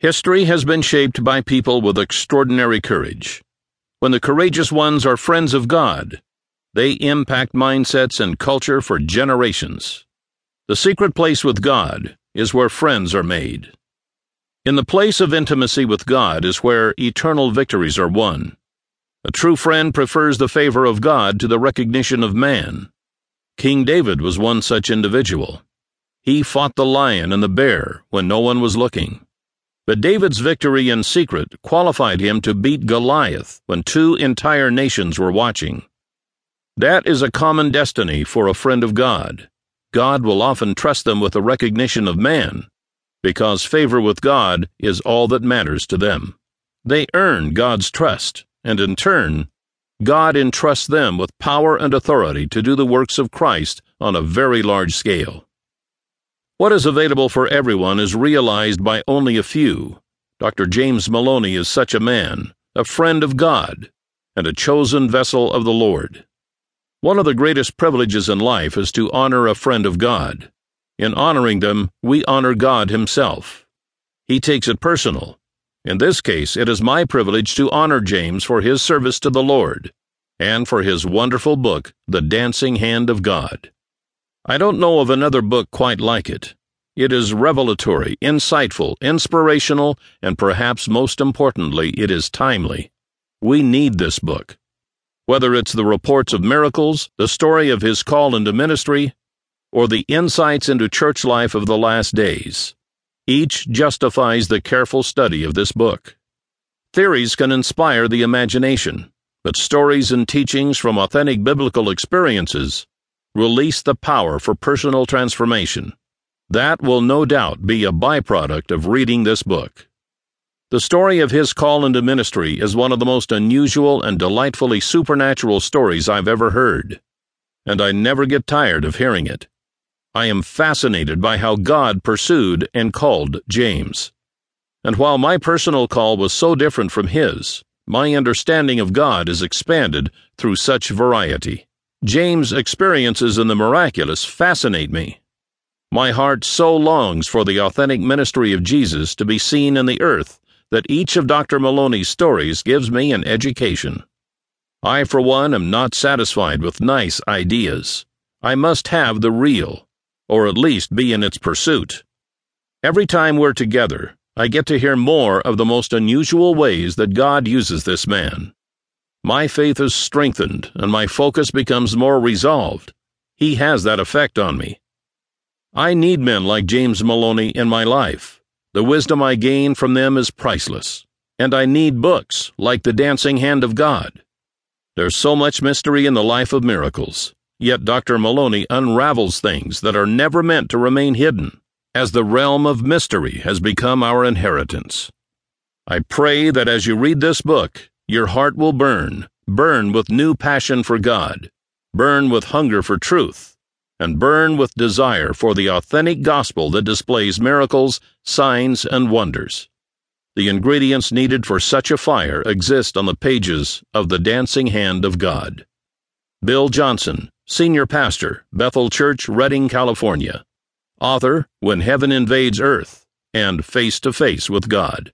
History has been shaped by people with extraordinary courage. When the courageous ones are friends of God, they impact mindsets and culture for generations. The secret place with God is where friends are made. In the place of intimacy with God is where eternal victories are won. A true friend prefers the favor of God to the recognition of man. King David was one such individual. He fought the lion and the bear when no one was looking. But David's victory in secret qualified him to beat Goliath when two entire nations were watching. That is a common destiny for a friend of God. God will often trust them with the recognition of man, because favor with God is all that matters to them. They earn God's trust, and in turn, God entrusts them with power and authority to do the works of Christ on a very large scale. What is available for everyone is realized by only a few. Dr. James Maloney is such a man, a friend of God, and a chosen vessel of the Lord. One of the greatest privileges in life is to honor a friend of God. In honoring them, we honor God Himself. He takes it personal. In this case, it is my privilege to honor James for his service to the Lord and for his wonderful book, The Dancing Hand of God. I don't know of another book quite like it. It is revelatory, insightful, inspirational, and perhaps most importantly, it is timely. We need this book. Whether it's the reports of miracles, the story of his call into ministry, or the insights into church life of the last days, each justifies the careful study of this book. Theories can inspire the imagination, but stories and teachings from authentic biblical experiences release the power for personal transformation. That will no doubt be a byproduct of reading this book. The story of his call into ministry is one of the most unusual and delightfully supernatural stories I've ever heard, and I never get tired of hearing it. I am fascinated by how God pursued and called James. And while my personal call was so different from his, my understanding of God is expanded through such variety. James' experiences in the miraculous fascinate me. My heart so longs for the authentic ministry of Jesus to be seen in the earth that each of Dr. Maloney's stories gives me an education. I, for one, am not satisfied with nice ideas. I must have the real, or at least be in its pursuit. Every time we're together, I get to hear more of the most unusual ways that God uses this man. My faith is strengthened and my focus becomes more resolved. He has that effect on me. I need men like James Maloney in my life. The wisdom I gain from them is priceless. And I need books like The Dancing Hand of God. There's so much mystery in the life of miracles, yet Dr. Maloney unravels things that are never meant to remain hidden, as the realm of mystery has become our inheritance. I pray that as you read this book, your heart will burn, burn with new passion for God, burn with hunger for truth, and burn with desire for the authentic gospel that displays miracles, signs, and wonders. The ingredients needed for such a fire exist on the pages of The Dancing Hand of God. Bill Johnson, Senior Pastor, Bethel Church, Redding, California. Author, When Heaven Invades Earth, and Face to Face with God.